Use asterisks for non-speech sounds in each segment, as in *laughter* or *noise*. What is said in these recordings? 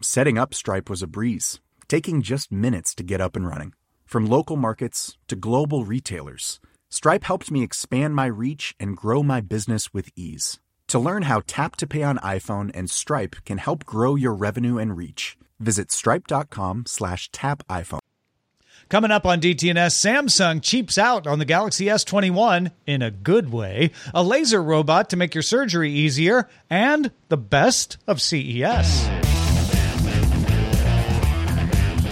Setting up Stripe was a breeze, taking just minutes to get up and running. From local markets to global retailers, Stripe helped me expand my reach and grow my business with ease. To learn how Tap to Pay on iPhone and Stripe can help grow your revenue and reach, visit stripe.com slash tap iPhone. Coming up on DTNS, Samsung cheaps out on the Galaxy S21 in a good way, a laser robot to make your surgery easier, and the best of CES.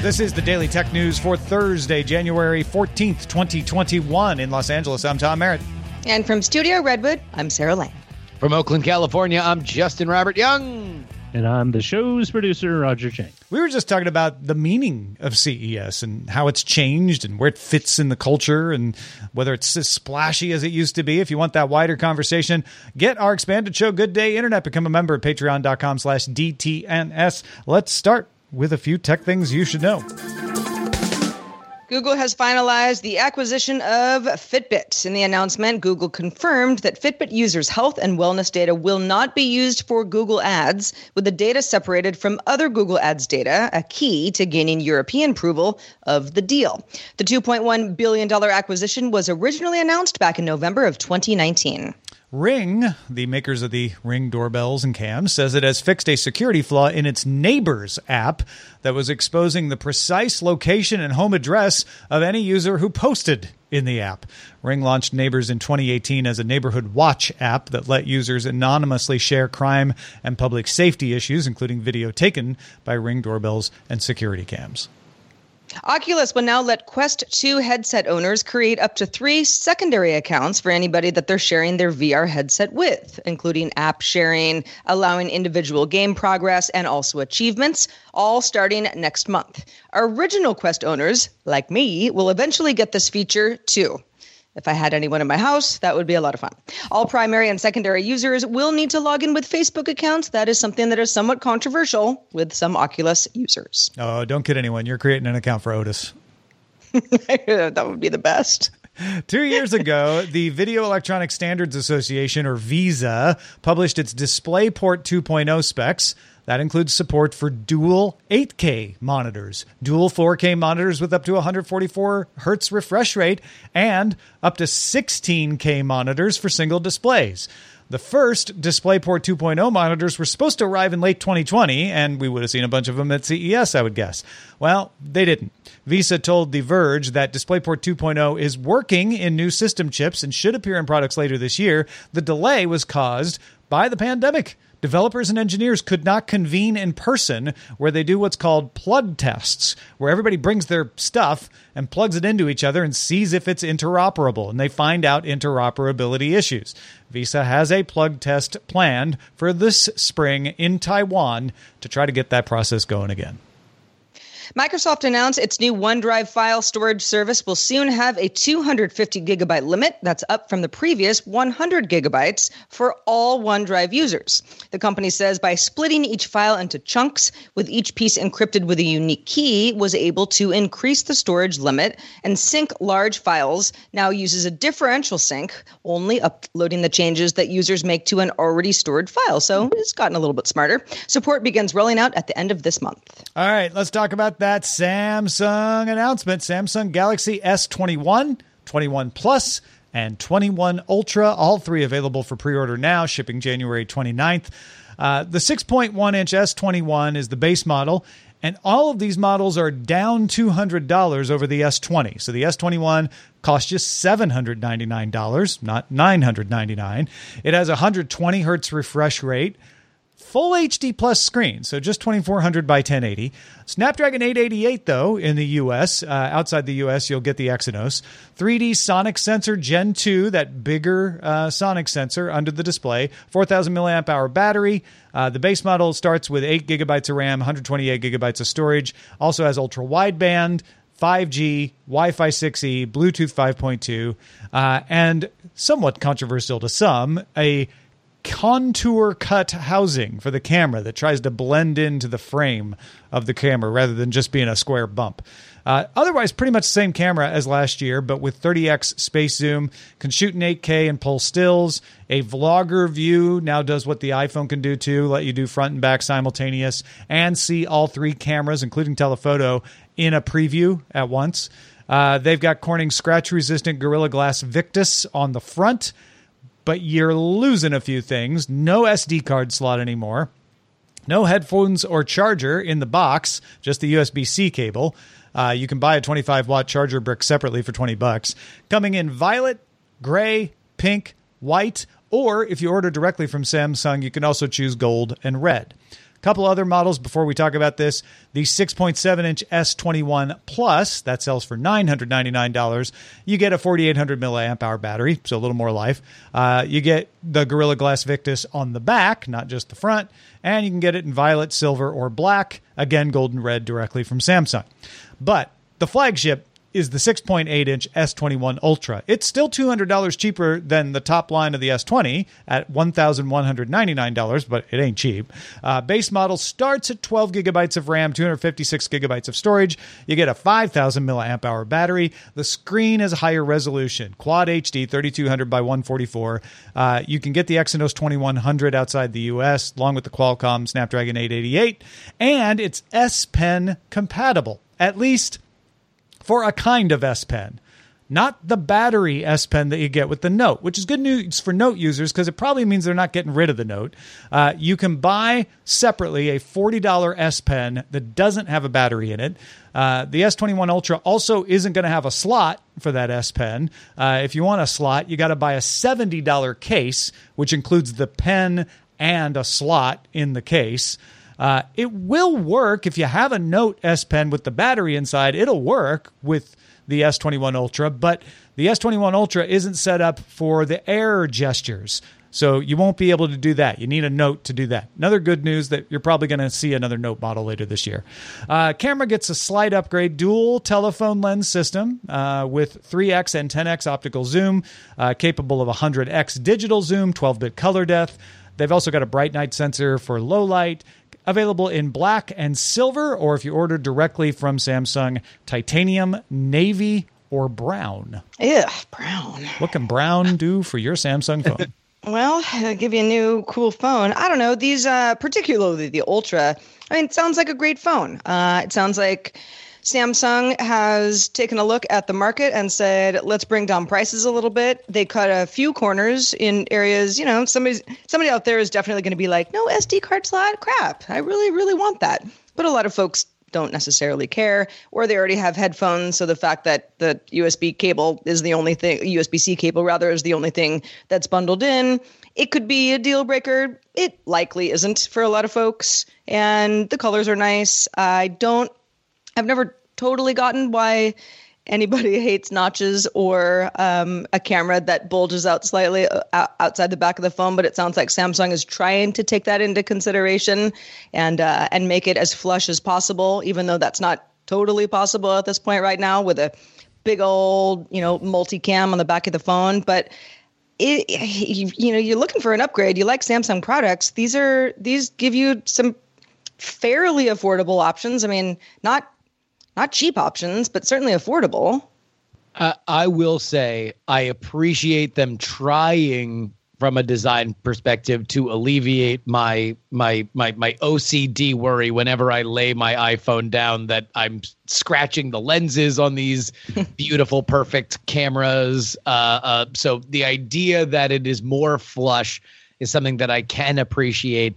This is the Daily Tech News for Thursday, January 14th, 2021. In Los Angeles, I'm Tom Merritt. And from Studio Redwood, I'm Sarah Lane. From Oakland, California, I'm Justin Robert Young. And I'm the show's producer, Roger Chang. We were just talking about the meaning of CES and how it's changed and where it fits in the culture and whether it's as splashy as it used to be. If you want that wider conversation, get our expanded show Good Day Internet. Become a member at patreon.com slash DTNS. Let's start with a few tech things you should know. Google has finalized the acquisition of Fitbit. In the announcement, Google confirmed that Fitbit users' health and wellness data will not be used for Google Ads, with the data separated from other Google Ads data, a key to gaining European approval of the deal. The $2.1 billion acquisition was originally announced back in November of 2019. Ring, the makers of the Ring doorbells and cams, says it has fixed a security flaw in its Neighbors app that was exposing the precise location and home address of any user who posted in the app. Ring launched Neighbors in 2018 as a neighborhood watch app that let users anonymously share crime and public safety issues, including video taken by Ring doorbells and security cams. Oculus will now let Quest 2 headset owners create up to three secondary accounts for anybody that they're sharing their VR headset with, including app sharing, allowing individual game progress, and also achievements, all starting next month. Original Quest owners, like me, will eventually get this feature too. If I had anyone in my house, that would be a lot of fun. All primary and secondary users will need to log in with Facebook accounts. That is something that is somewhat controversial with some Oculus users. Oh, don't kid anyone. You're creating an account for Otis. *laughs* that would be the best. *laughs* Two years ago, the Video Electronic Standards Association, or VESA, published its DisplayPort 2.0 specs. That includes support for dual 8K monitors, dual 4K monitors with up to 144 hertz refresh rate, and up to 16K monitors for single displays. The first DisplayPort 2.0 monitors were supposed to arrive in late 2020, and we would have seen a bunch of them at CES, I would guess. Well, they didn't. VESA told The Verge that DisplayPort 2.0 is working in new system chips and should appear in products later this year. The delay was caused by the pandemic. Developers and engineers could not convene in person where they do what's called plug tests, where everybody brings their stuff and plugs it into each other and sees if it's interoperable, and they find out interoperability issues. VESA has a plug test planned for this spring in Taiwan to try to get that process going again. Microsoft announced its new OneDrive file storage service will soon have a 250 gigabyte limit. That's up from the previous 100 gigabytes for all OneDrive users. The company says by splitting each file into chunks, with each piece encrypted with a unique key, was able to increase the storage limit and sync large files. Now uses a differential sync, only uploading the changes that users make to an already stored file. So it's gotten a little bit smarter. Support begins rolling out at the end of this month. All right, let's talk about that Samsung announcement. Samsung Galaxy S21, 21 Plus, and 21 Ultra, all three available for pre order now, shipping January 29th. Uh, the 6.1 inch S21 is the base model, And all of these models are down $200 over the S20. So the S21 costs you $799, not 999. It has a 120 hertz refresh rate full HD plus screen, so just 2400 by 1080. Snapdragon 888, though, in the US, uh, outside the US, you'll get the Exynos. 3D Sonic sensor Gen 2, that bigger uh, Sonic sensor under the display. 4000 milliamp hour battery. Uh, the base model starts with 8 gigabytes of RAM, 128 gigabytes of storage. Also has ultra wideband. 5G, Wi Fi 6E, Bluetooth 5.2, uh, and somewhat controversial to some, a contour cut housing for the camera that tries to blend into the frame of the camera rather than just being a square bump. Uh, otherwise, pretty much the same camera as last year, but with 30x space zoom, can shoot in 8K and pull stills. A vlogger view now does what the iPhone can do too, let you do front and back simultaneous and see all three cameras, including telephoto, in a preview at once. Uh, they've got Corning scratch resistant Gorilla Glass Victus on the front but you're losing a few things. No SD card slot anymore. No headphones or charger in the box, just the USB C cable. Uh, you can buy a 25 watt charger brick separately for 20 bucks. Coming in violet, gray, pink, white, or if you order directly from Samsung, you can also choose gold and red couple other models before we talk about this. The 6.7 inch S21 Plus that sells for $999. You get a 4800 milliamp hour battery, so a little more life. Uh, you get the Gorilla Glass Victus on the back, not just the front, and you can get it in violet, silver, or black. Again, golden red directly from Samsung. But the flagship is the 6.8 inch S21 Ultra. It's still $200 cheaper than the top line of the S20 at $1,199, but it ain't cheap. Uh, base model starts at 12 gigabytes of RAM, 256 gigabytes of storage. You get a 5,000 milliamp hour battery. The screen is higher resolution, Quad HD 3200 by 144. Uh, you can get the Exynos 2100 outside the US, along with the Qualcomm Snapdragon 888, and it's S Pen compatible. At least for a kind of S Pen, not the battery S Pen that you get with the Note, which is good news for Note users because it probably means they're not getting rid of the Note. Uh, you can buy separately a $40 S Pen that doesn't have a battery in it. Uh, the S21 Ultra also isn't going to have a slot for that S Pen. Uh, if you want a slot, you got to buy a $70 case, which includes the pen and a slot in the case. Uh, it will work if you have a Note S Pen with the battery inside. It'll work with the S21 Ultra, but the S21 Ultra isn't set up for the air gestures. So you won't be able to do that. You need a note to do that. Another good news that you're probably going to see another note model later this year. Uh, camera gets a slight upgrade, dual telephoto lens system uh, with 3x and 10x optical zoom, uh, capable of 100x digital zoom, 12-bit color depth. They've also got a bright night sensor for low light, Available in black and silver, or if you order directly from Samsung, titanium, navy, or brown. Yeah, brown. What can brown do for your Samsung phone? *laughs* well, I'll give you a new cool phone. I don't know. These, uh, particularly the Ultra, I mean, it sounds like a great phone. Uh, it sounds like Samsung has taken a look at the market and said, let's bring down prices a little bit. They cut a few corners in areas, you know, somebody somebody out there is definitely going to be like, no SD card slot, crap. I really, really want that. But a lot of folks don't necessarily care, or they already have headphones. So the fact that the USB cable is the only thing, USB C cable rather, is the only thing that's bundled in, it could be a deal breaker. It likely isn't for a lot of folks. And the colors are nice. I don't I've never totally gotten why anybody *laughs* hates notches or um, a camera that bulges out slightly uh, outside the back of the phone, but it sounds like Samsung is trying to take that into consideration and uh, and make it as flush as possible, even though that's not totally possible at this point right now with a big old you know multicam on the back of the phone, but. It, you, you know you're looking for an upgrade. You like samsung products. These are these give you some fairly affordable options. I mean not not cheap options, but certainly affordable. Uh, I will say I appreciate them trying from a design perspective to alleviate my my my my OCD worry whenever I lay my iPhone down that I'm scratching the lenses on these *laughs* beautiful perfect cameras. Uh, uh, so the idea that it is more flush is something that I can appreciate.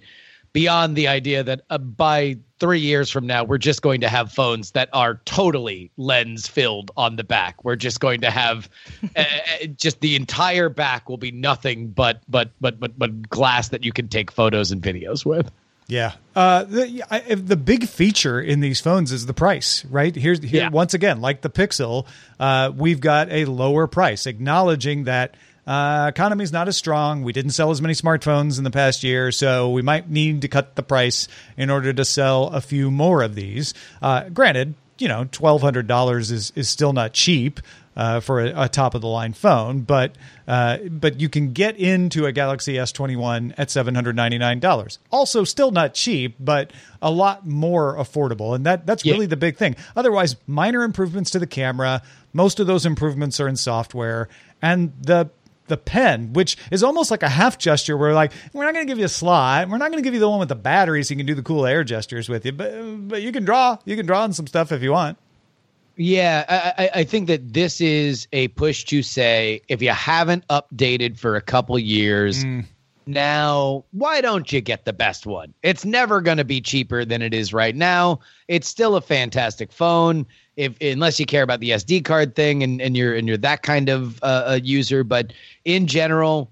Beyond the idea that uh, by three years from now, we're just going to have phones that are totally lens filled on the back. We're just going to have *laughs* uh, uh, just the entire back will be nothing but but but but but glass that you can take photos and videos with. Yeah. Uh, the, I, the big feature in these phones is the price, right? Here's here Yeah. once again, like the Pixel, uh, we've got a lower price, acknowledging that uh, economy is not as strong. We didn't sell as many smartphones in the past year, so we might need to cut the price in order to sell a few more of these. Uh, granted, you know, twelve hundred dollars is is still not cheap uh, for a, a top of the line phone, but uh, but you can get into a Galaxy S21 at seven hundred ninety nine dollars. Also, still not cheap, but a lot more affordable, and that that's Yeah. really the big thing. Otherwise, minor improvements to the camera. Most of those improvements are in software, and the the pen, which is almost like a half gesture, where like we're not going to give you a slot, we're not going to give you the one with the batteries. so you can do the cool air gestures with you, but but you can draw, you can draw on some stuff if you want. Yeah, I, I- think that this is a push to say if you haven't updated for a couple years, now why don't you get the best one? It's never going to be cheaper than it is right now. It's still a fantastic phone, if unless you care about the SD card thing and, and you're and you're that kind of uh, a user. But in general,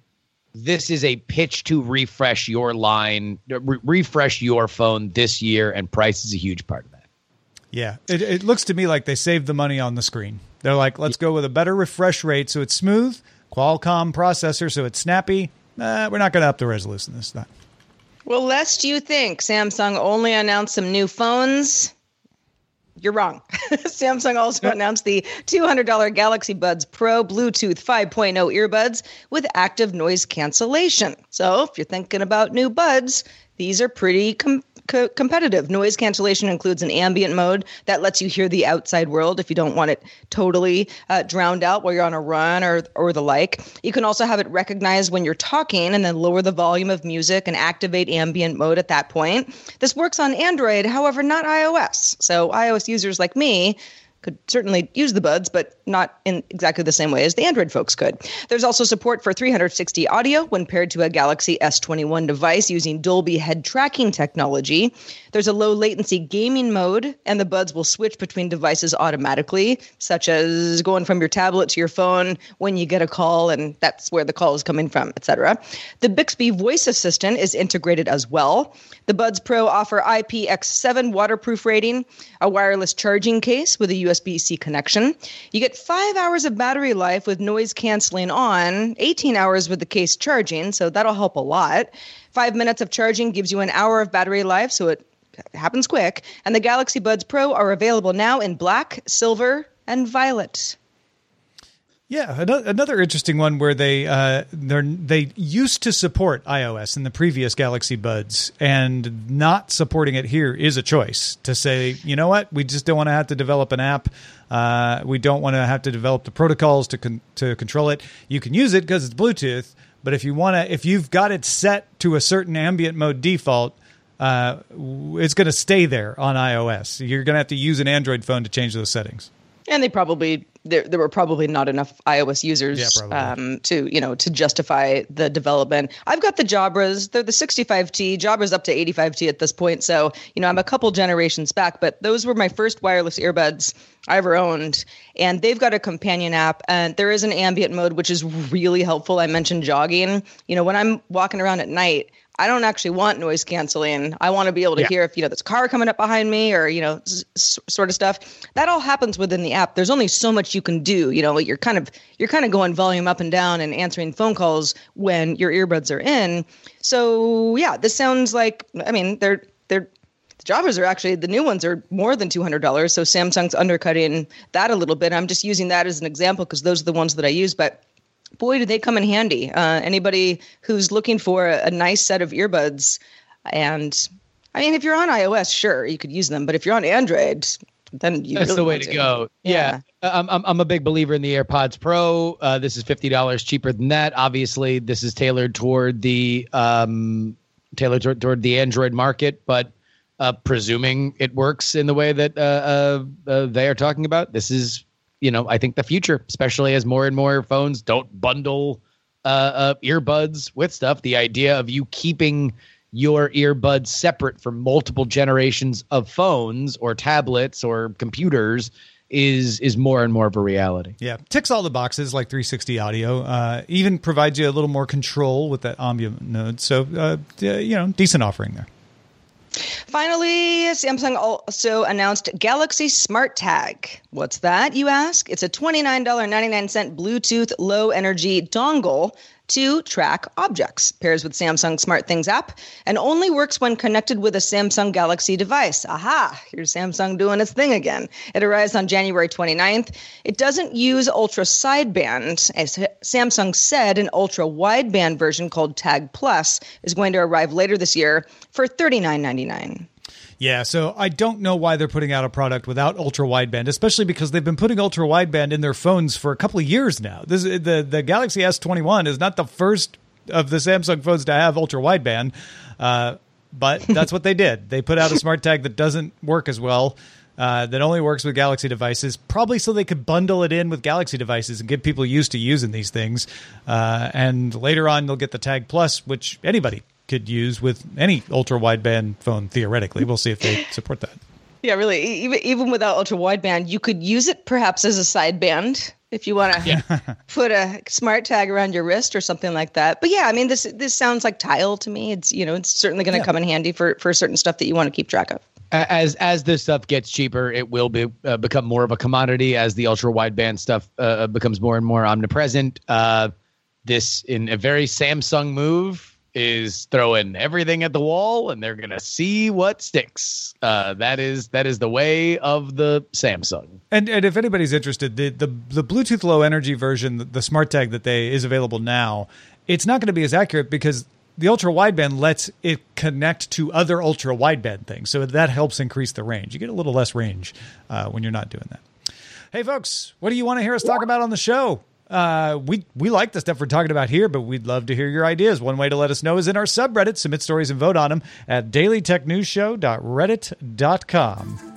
this is a pitch to refresh your line, re- refresh your phone this year, and price is a huge part of that. Yeah, it, it looks to me like they saved the money on the screen. They're like, let's go with a better refresh rate so it's smooth, Qualcomm processor so it's snappy. Uh, we're not going to up the resolution this time. Well, lest you think Samsung only announced some new phones, you're wrong. *laughs* Samsung also announced the $200 Galaxy Buds Pro Bluetooth 5.0 earbuds with active noise cancellation. So, if you're thinking about new buds, these are pretty com- co- competitive. Noise cancellation includes an ambient mode that lets you hear the outside world if you don't want it totally uh, drowned out while you're on a run or or the like. You can also have it recognize when you're talking and then lower the volume of music and activate ambient mode at that point. This works on Android, however, not iOS. So iOS users like me could certainly use the buds, but not in exactly the same way as the Android folks could. There's also support for 360 audio when paired to a Galaxy S21 device using Dolby head tracking technology. There's a low latency gaming mode, and the buds will switch between devices automatically, such as going from your tablet to your phone when you get a call, and that's where the call is coming from, etc. The Bixby voice assistant is integrated as well. The Buds Pro offer IPX7 waterproof rating, a wireless charging case with a USB C connection. You get five hours of battery life with noise canceling on, 18 hours with the case charging, so that'll help a lot. Five minutes of charging gives you an hour of battery life, so it happens quick. And the Galaxy Buds Pro are available now in black, silver, and violet. Yeah, another interesting one where they uh, they they used to support iOS in the previous Galaxy Buds, and not supporting it here is a choice to say, you know what, we just don't want to have to develop an app. Uh, we don't want to have to develop the protocols to con- to control it. You can use it because it's Bluetooth, but if you want to, if you've got it set to a certain ambient mode default, uh, it's going to stay there on iOS. You're going to have to use an Android phone to change those settings. And they probably there there were probably not enough iOS users Yeah, um, to you know to justify the development. I've got the Jabras; they're the 65T. Jabras up to 85T at this point, so you know I'm a couple generations back. But those were my first wireless earbuds I ever owned, and they've got a companion app, and there is an ambient mode which is really helpful. I mentioned jogging. You know, when I'm walking around at night. I don't actually want noise canceling. I want to be able to Yeah. hear if you know there's a car coming up behind me or you know s- s- sort of stuff. That all happens within the app. There's only so much you can do. You know, you're kind of you're kind of going volume up and down and answering phone calls when your earbuds are in. So yeah, this sounds like I mean they're they're the Jabras are actually the new ones are more than two hundred dollars. So Samsung's undercutting that a little bit. I'm just using that as an example because those are the ones that I use, but boy, do they come in handy. Uh, anybody who's looking for a, a nice set of earbuds, and I mean, if you're on iOS, sure, you could use them, but if you're on Android, then you That's really the way want to go. Yeah. Yeah. I'm, I'm, I'm a big believer in the AirPods Pro. Uh, this is $50 cheaper than that. Obviously, this is tailored toward the um, tailored toward, toward the Android market, but uh, presuming it works in the way that uh, uh, uh, they are talking about, this is, you know, I think the future, especially as more and more phones don't bundle uh, uh, earbuds with stuff. The idea of you keeping your earbuds separate from multiple generations of phones or tablets or computers is is more and more of a reality. Yeah, ticks all the boxes like 360 audio. Uh, even provides you a little more control with that ambient mode. So uh, you know, decent offering there. Finally, Samsung also announced Galaxy Smart Tag. What's that, you ask? It's a $29.99 Bluetooth low energy dongle to track objects, pairs with Samsung Smart Things app, and only works when connected with a Samsung Galaxy device. Aha, here's Samsung doing its thing again. It arrives on January 29th. It doesn't use ultra wideband. As Samsung said, an ultra wideband version called Tag Plus is going to arrive later this year for $39.99. Yeah, so I don't know why they're putting out a product without ultra wideband, especially because they've been putting ultra wideband in their phones for a couple of years now. This the the Galaxy S21 is not the first of the Samsung phones to have ultra wideband, uh, but *laughs* that's what they did. They put out a smart tag that doesn't work as well. Uh, that only works with Galaxy devices, probably so they could bundle it in with Galaxy devices and get people used to using these things. Uh, and later on, they'll get the Tag Plus, which anybody could use with any ultra wideband phone theoretically. We'll see if they *laughs* support that. Yeah, really. Even even without ultra wideband, you could use it perhaps as a sideband if you want to yeah. *laughs* put a smart tag around your wrist or something like that. But yeah, I mean this this sounds like tile to me. It's you know it's certainly going to yeah. come in handy for for certain stuff that you want to keep track of. As as this stuff gets cheaper, it will be uh, become more of a commodity as the ultra wideband stuff uh, becomes more and more omnipresent. Uh, this in a very Samsung move is throwing everything at the wall and they're gonna see what sticks. Uh, that is that is the way of the Samsung. And and if anybody's interested, the the, the Bluetooth Low Energy version, the, the smart tag that they is available now, it's not going to be as accurate because the ultra wideband lets it connect to other ultra wideband things, so that helps increase the range. You get a little less range uh, when you're not doing that. Hey, folks, what do you want to hear us talk about on the show? Uh, we we like the stuff we're talking about here, but we'd love to hear your ideas. One way to let us know is in our subreddit. Submit stories and vote on them at dailytechnewsshow.reddit.com.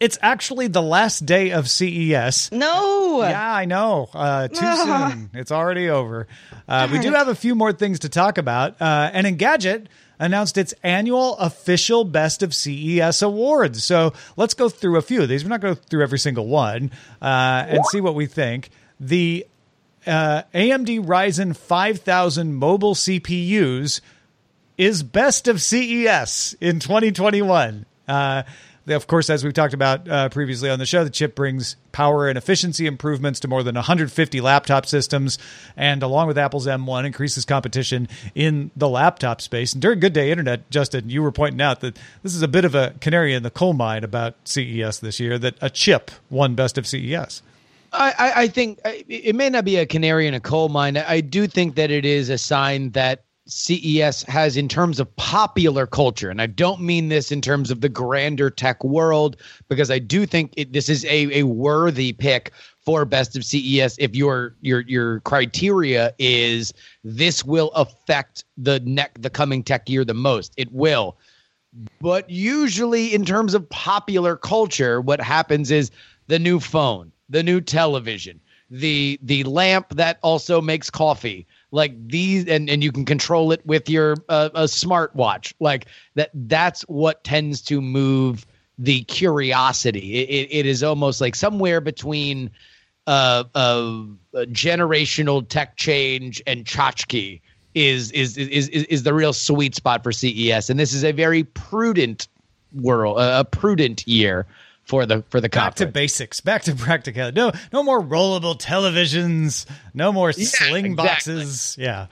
It's actually the last day of CES. No. Yeah, I know. Uh, too *laughs* soon. It's already over. Uh, we do have a few more things to talk about. Uh, and Engadget, announced its annual official Best of CES awards. So let's go through a few of these. We're not going to go through every single one uh, and see what we think. The uh, AMD Ryzen 5000 mobile CPUs is Best of CES in 2021. Uh, of course, as we've talked about uh, previously on the show, the chip brings power and efficiency improvements to more than 150 laptop systems, and along with Apple's M1, increases competition in the laptop space. And during Good Day Internet, Justin, you were pointing out that this is a bit of a canary in the coal mine about CES this year. That a chip won Best of CES. I, I think it may not be a canary in a coal mine. I do think that it is a sign that CES has in terms of popular culture. And I don't mean this in terms of the grander tech world, because I do think it, this is a, a worthy pick for best of CES if your your your criteria is this will affect the neck the coming tech year the most. It will. But usually in terms of popular culture, what happens is the new phone, the new television, the the lamp that also makes coffee, like these and, and you can control it with your uh, a smartwatch. Like that that's what tends to move the curiosity. It, it, it is almost like somewhere between uh, uh, generational tech change and tchotchke is, is is is is the real sweet spot for CES and this is a very prudent world a prudent year for the for the back to basics, back to *laughs* practicality. No, no more rollable televisions, no more yeah, sling exactly. boxes. Yeah.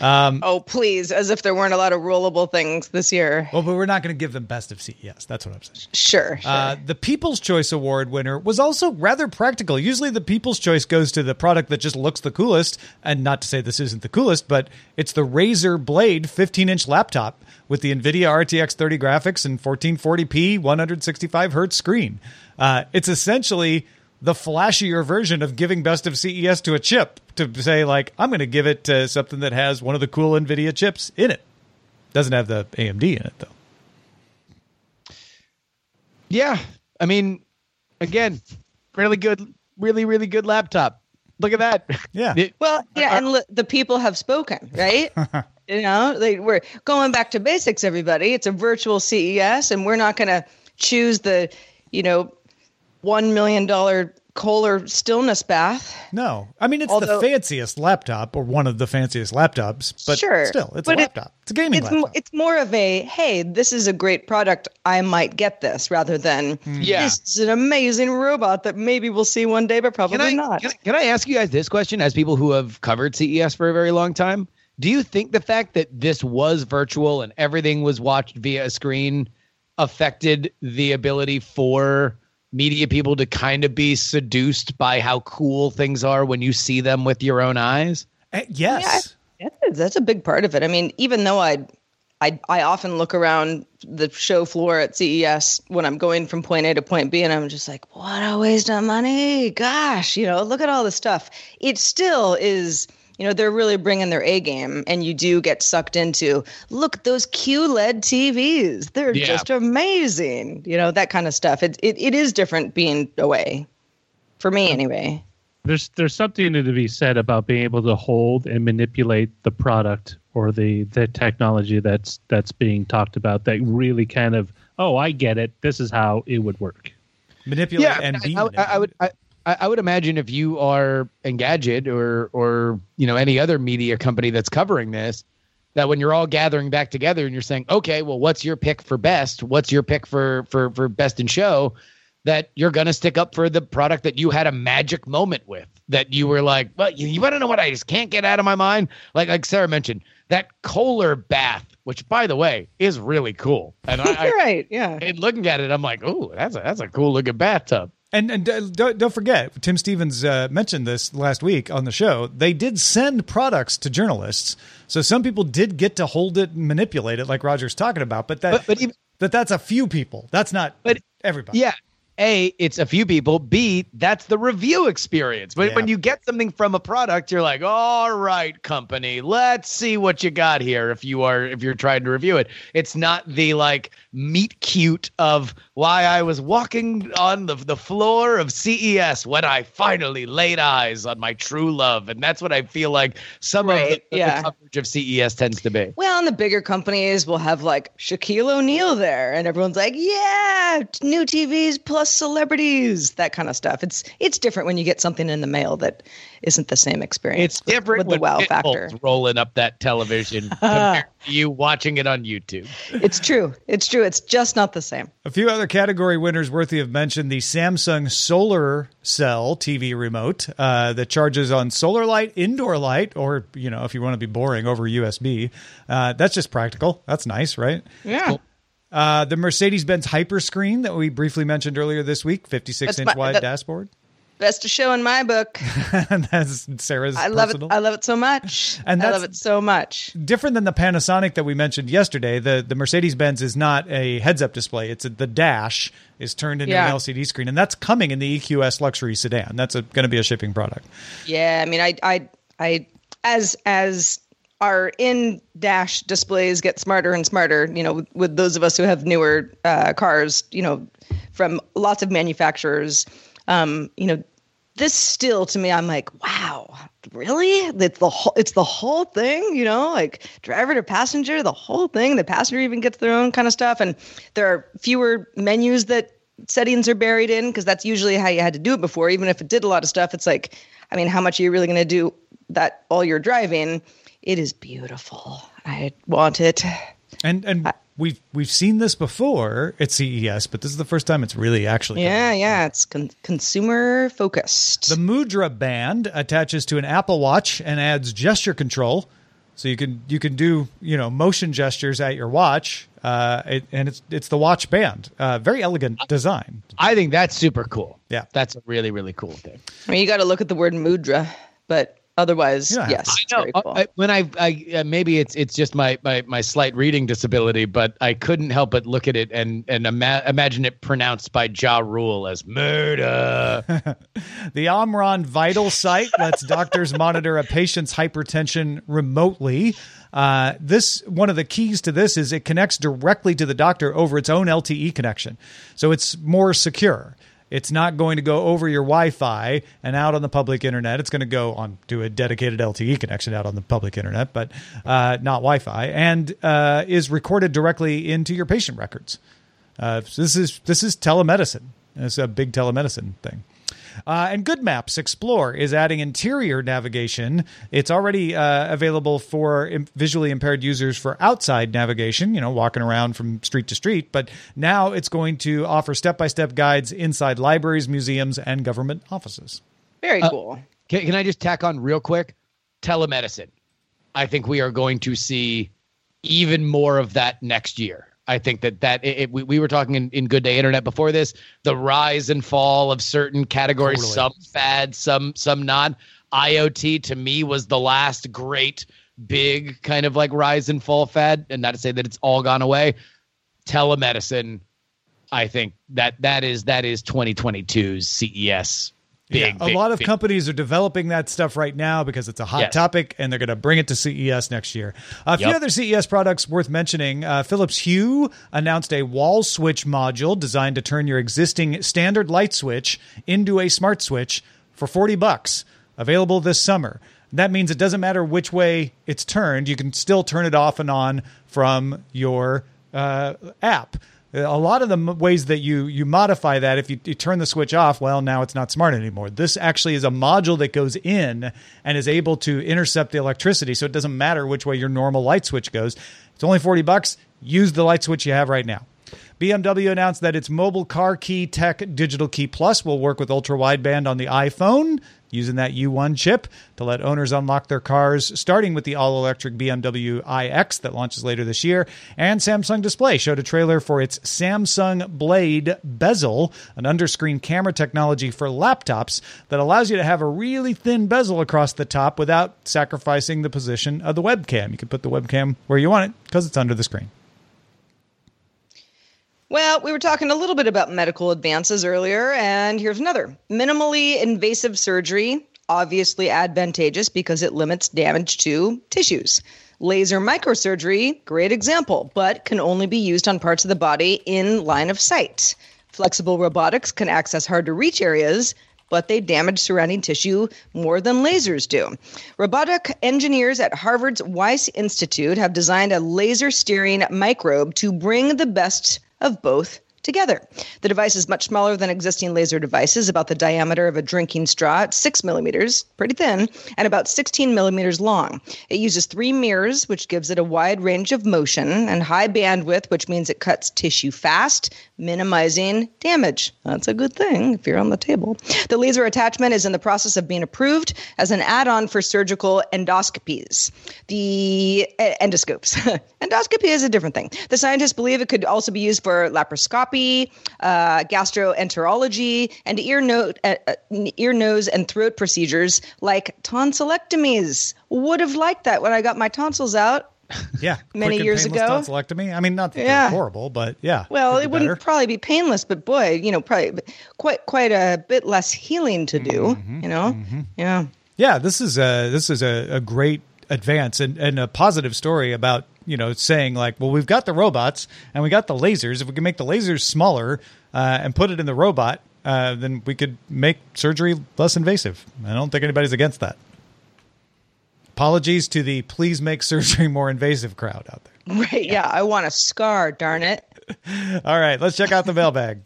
Um, oh, please, as if there weren't a lot of rollable things this year. Well, but we're not going to give them best of CES. That's what I'm saying. Sure. sure. Uh, the People's Choice Award winner was also rather practical. Usually, the People's Choice goes to the product that just looks the coolest, and not to say this isn't the coolest, but it's the Razer Blade 15 inch laptop with the NVIDIA RTX 30 graphics and 1440p 165 hertz screen. Uh, it's essentially the flashier version of giving best of CES to a chip to say like I'm going to give it to something that has one of the cool Nvidia chips in it. Doesn't have the AMD in it though. Yeah, I mean, again, really good, really really good laptop. Look at that. Yeah. *laughs* well, yeah, and the people have spoken, right? *laughs* you know, they, we're going back to basics. Everybody, it's a virtual CES, and we're not going to choose the, you know, one million dollar Kohler stillness bath. No, I mean it's Although, the fanciest laptop or one of the fanciest laptops, but sure, still, it's a laptop. It, it's a gaming it's laptop. it's more of a hey, this is a great product. I might get this rather than hmm. yeah. this is an amazing robot that maybe we'll see one day, but probably can I, not. Can I, can I ask you guys this question as people who have covered CES for a very long time? Do you think the fact that this was virtual and everything was watched via a screen affected the ability for media people to kind of be seduced by how cool things are when you see them with your own eyes? Uh, yes. Yeah, that's a big part of it. I mean, even though I, I, I often look around the show floor at CES when I'm going from point A to point B, and I'm just like, what a waste of money! Gosh, you know, look at all this stuff. It still is you know they're really bringing their a game and you do get sucked into look at those qled tvs they're yeah. just amazing you know that kind of stuff. It, it, it is different being away for me anyway. There's there's something to be said about being able to hold and manipulate the product or the the technology that's that's being talked about that really kind of oh i get it. This is how it would work. Manipulate yeah, and I, I, I, would I, I, I would imagine if you are Engadget or or you know any other media company that's covering this, that when you're all gathering back together and you're saying, okay, well, what's your pick for best? What's your pick for for for best in show? That you're gonna stick up for the product that you had a magic moment with. That you were like, well, you, you want to know what I just can't get out of my mind? Like like Sarah mentioned, that Kohler bath, which by the way is really cool. And I, *laughs* right, yeah. And looking at it, I'm like, oh, that's a that's a cool looking bathtub. And, and uh, don't, don't forget, Tim Stevens uh, mentioned this last week on the show. They did send products to journalists, so some people did get to hold it and manipulate it, like Roger's talking about. But that, but, but even, that that's a few people. That's not but, everybody. Yeah, A, it's a few people. B, that's the review experience. But Yeah. when you get something from a product, you're like, all right, company, let's see what you got here. If you are, if you're trying to review it, it's not the like meet cute of why I was walking on the, the floor of CES when I finally laid eyes on my true love. And that's what I feel like some of the, Right, the coverage of CES tends to be. Well, and the bigger companies will have like Shaquille O'Neal there, and everyone's like, "Yeah, new TVs plus celebrities, that kind of stuff." It's it's different when you get something in the mail that isn't the same experience. It's different with the wow Pitbull's factor. rolling up that television *laughs* compared to you watching it on YouTube. It's true. It's true. It's just not the same. A few other category winners worthy of mention: the Samsung Solar Cell TV remote uh, that charges on solar light, indoor light, or you know, if you want to be boring, over USB. Uh, that's just practical. That's nice, right? Yeah. Uh, the Mercedes-Benz Hyperscreen that we briefly mentioned earlier this week, 56 That's inch wide that- dashboard. Best of show in my book. *laughs* that's Sarah's. I love personal. it. I love it so much. *laughs* And I love it so much. different than the Panasonic that we mentioned yesterday. The the Mercedes Benz is not a heads up display. It's a, the dash is turned into Yeah. an LCD screen, and that's coming in the EQS luxury sedan. That's going to be a shipping product. Yeah, I mean, I, I, I, as as our in dash displays get smarter and smarter, you know, with, with those of us who have newer uh, cars, you know, from lots of manufacturers, um, you know, this still to me, I'm like, wow, really? It's the whole, it's the whole thing, you know, like driver to passenger, the whole thing. The passenger even gets their own kind of stuff, and there are fewer menus that settings are buried in because that's usually how you had to do it before. Even if it did a lot of stuff, it's like, I mean, how much are you really going to do that while you're driving? It is beautiful. I want it. And and we've we've seen this before at CES, but this is the first time it's really actually. coming. Yeah, yeah. It's con- consumer focused. The Mudra band attaches to an Apple Watch and adds gesture control, so you can you can do you know motion gestures at your watch. Uh, it, and it's it's the watch band. Uh, very elegant design. I think that's super cool. Yeah. That's a really, really cool thing. I mean, you got to look at the word mudra, but otherwise, Yeah. yes, I know. cool. I, when I, I uh, maybe it's it's just my, my my slight reading disability, but I couldn't help but look at it and and ima- imagine it pronounced by Ja Rule as murder. *laughs* The Omron VitalSight lets *laughs* doctors monitor a patient's hypertension remotely. Uh, this one of the keys to this is it connects directly to the doctor over its own LTE connection, so it's more secure. It's not going to go over your Wi-Fi and out on the public internet. It's going to go on to a dedicated LTE connection out on the public internet, but uh, not Wi-Fi, and uh, is recorded directly into your patient records. Uh, so this is this is telemedicine. It's a big telemedicine thing. Uh, and Good Maps Explore is adding interior navigation. It's already uh, available for im- visually impaired users for outside navigation, you know, walking around from street to street. But now it's going to offer step by step guides inside libraries, museums, and government offices. very Uh, cool. Can, can I just tack on real quick? Telemedicine. I think we are going to see even more of that next year. I think that that it, it- we, we were talking in, in Good Day Internet before this, the rise and fall of certain categories, Totally. some fad, some some not. IoT to me was the last great big kind of like rise and fall fad, and not to say that it's all gone away. Telemedicine, I think that that is that is 2022's CES. Big, Yeah, a big, lot of big companies are developing that stuff right now because it's a hot Yes. topic and they're going to bring it to CES next year. A few Yep. other CES products worth mentioning. Uh, Philips Hue announced a wall switch module designed to turn your existing standard light switch into a smart switch for 40 bucks, available this summer. That means it doesn't matter which way it's turned, you can still turn it off and on from your uh, app. A lot of the ways that you you modify that, if you, you turn the switch off, well, now it's not smart anymore. This actually is a module that goes in and is able to intercept the electricity, so it doesn't matter which way your normal light switch goes. It's only forty bucks. Use the light switch you have right now. BMW announced that its mobile car key tech Digital Key Plus will work with ultra wideband on the iPhone using that U1 chip to let owners unlock their cars, starting with the all electric BMW iX that launches later this year. And Samsung Display showed a trailer for its Samsung Blade Bezel, an underscreen camera technology for laptops that allows you to have a really thin bezel across the top without sacrificing the position of the webcam. You can put the webcam where you want it because it's under the screen. Well, we were talking a little bit about medical advances earlier, and here's another minimally invasive surgery, obviously advantageous because it limits damage to tissues. Laser microsurgery, great example, but can only be used on parts of the body in line of sight. Flexible robotics can access hard to reach areas, but they damage surrounding tissue more than lasers do. Robotic engineers at Harvard's Wyss Institute have designed a laser steering microrobot to bring the best of both together. The device is much smaller than existing laser devices, about the diameter of a drinking straw at 6 millimeters, pretty thin, and about 16 millimeters long. It uses three mirrors, which gives it a wide range of motion, and high bandwidth, which means it cuts tissue fast, minimizing damage. That's a good thing if you're on the table. The laser attachment is in the process of being approved as an add on for surgical endoscopies. The endoscopes. *laughs* Endoscopy is a different thing. The scientists believe it could also be used for laparoscopy uh, gastroenterology, and ear, no- uh, uh, ear, nose, and throat procedures like tonsillectomies. Would have liked that when I got my tonsils out. Yeah, Many years ago. Tonsillectomy. I mean, not Yeah. horrible, but yeah. Well, it wouldn't better. probably be painless, but boy, you know, probably quite quite a bit less healing to do. Mm-hmm, You know, yeah. Yeah, this is a this is a, a great advance and, and a positive story about you know saying like, well, we've got the robots and we got the lasers. If we can make the lasers smaller uh, and put it in the robot, uh, then we could make surgery less invasive. I don't think anybody's against that. Apologies to the please make *laughs* surgery more invasive crowd out there. Right. Yeah. I want a scar. Darn it. *laughs* All right, let's check out the mailbag.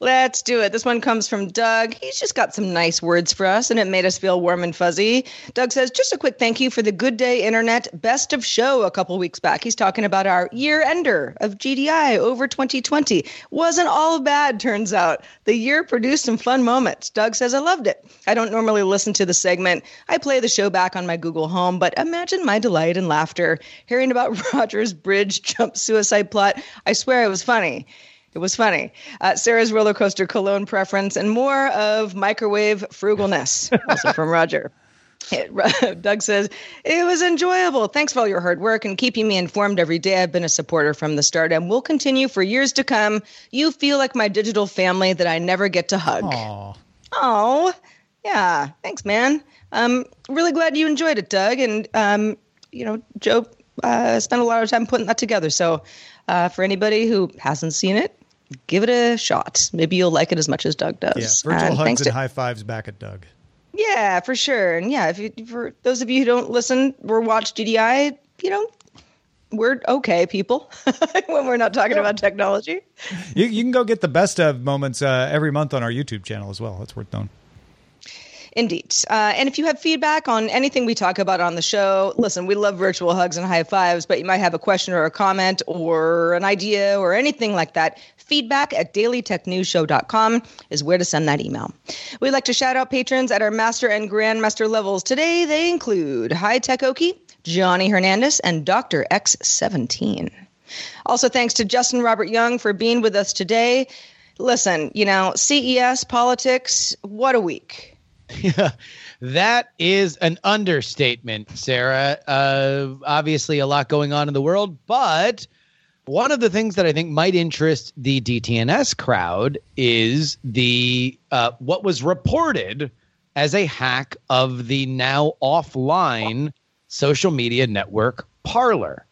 Let's do it. This one comes from Doug. He's just got some nice words for us, and it made us feel warm and fuzzy. Doug says, Just a quick thank you for the Good Day Internet Best of Show a couple weeks back. He's talking about our year ender of GDI over 2020. Wasn't all bad, turns out. The year produced some fun moments. Doug says, I loved it. I don't normally listen to the segment. I play the show back on my Google Home, but imagine my delight and laughter hearing about *laughs* Roger's bridge jump suicide plot. I swear it was funny. It was funny. Uh, Sarah's roller coaster cologne preference and more of microwave frugalness. *laughs* also from Roger. It- *laughs* Doug says, It was enjoyable. Thanks for all your hard work and keeping me informed every day. I've been a supporter from the start and will continue for years to come. You feel like my digital family that I never get to hug. Aw. Oh, yeah. Thanks, man. I'm really glad you enjoyed it, Doug. And, um, you know, Joe uh, spent a lot of time putting that together. So, uh, for anybody who hasn't seen it, give it a shot. Maybe you'll like it as much as Doug does. Yeah, virtual And hugs thanks and to- high fives back at Doug. yeah, for sure. And yeah, if you, for those of you who don't listen or watch GDI, you know, we're okay people *laughs* when we're not talking about technology. You, you can go get the best of moments uh, every month on our YouTube channel as well. That's worth knowing. Indeed. Uh, and if you have feedback on anything we talk about on the show, listen, we love virtual hugs and high fives, but you might have a question or a comment or an idea or anything like that. Feedback at dailytechnewsshow.com is where to send that email. We'd like to shout out patrons at our master and grandmaster levels. Today, they include High Tech Okie, Johnny Hernandez, and Dr. X17. Also, thanks to Justin Robert Young for being with us today. Listen, you know, CES politics, what a week. Yeah, *laughs* that is an understatement, Sarah. Uh, obviously, a lot going on in the world, but one of the things that I think might interest the DTNS crowd is the uh, what was reported as a hack of the now offline social media network Parler.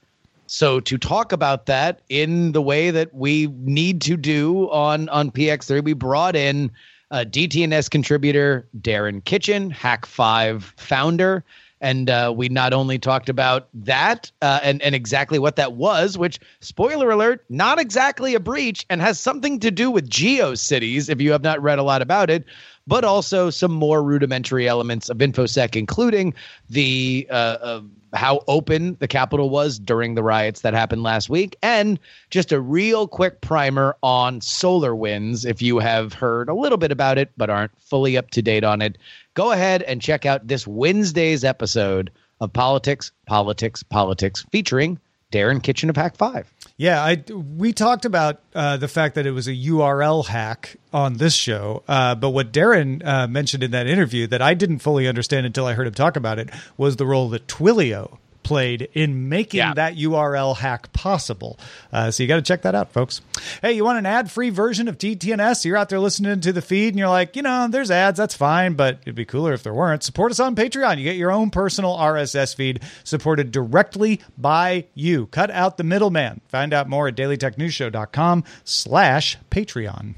So to talk about that in the way that we need to do on on PX3, we brought in uh, DTNS contributor Darren Kitchen, Hak5 founder, and uh, we not only talked about that uh, and and exactly what that was, which spoiler alert, not exactly a breach, and has something to do with GeoCities. If you have not read a lot about it, but also some more rudimentary elements of infosec, including the uh, how open the Capitol was during the riots that happened last week, and just a real quick primer on SolarWinds. If you have heard a little bit about it but aren't fully up to date on it, go ahead and check out this Wednesday's episode of Politics, Politics, Politics, featuring Darren Kitchen of Hak5. Yeah, I we talked about uh, the fact that it was a URL hack on this show, uh, but what Darren uh, mentioned in that interview that I didn't fully understand until I heard him talk about it was the role that Twilio played in making Yeah. that URL hack possible. Uh, so you got to check that out, folks. Hey, you want an ad free version of DTNS? You're out there listening to the feed and you're like, you know, there's ads, that's fine, but it'd be cooler if there weren't. Support us on Patreon. You get your own personal RSS feed supported directly by you. Cut out the middleman. Find out more at dailytechnewsshow.com slash Patreon.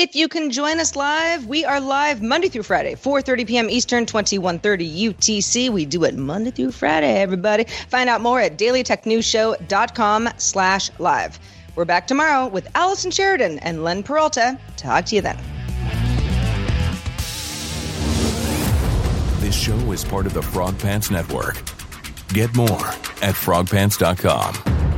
If you can join us live, we are live Monday through Friday, 4:30 p.m. Eastern, 21:30 UTC. We do it Monday through Friday, everybody. Find out more at dailytechnewsshow.com slash live. We're back tomorrow with Allison Sheridan and Len Peralta. Talk to you then. This show is part of the Frog Pants Network. Get more at frogpants.com.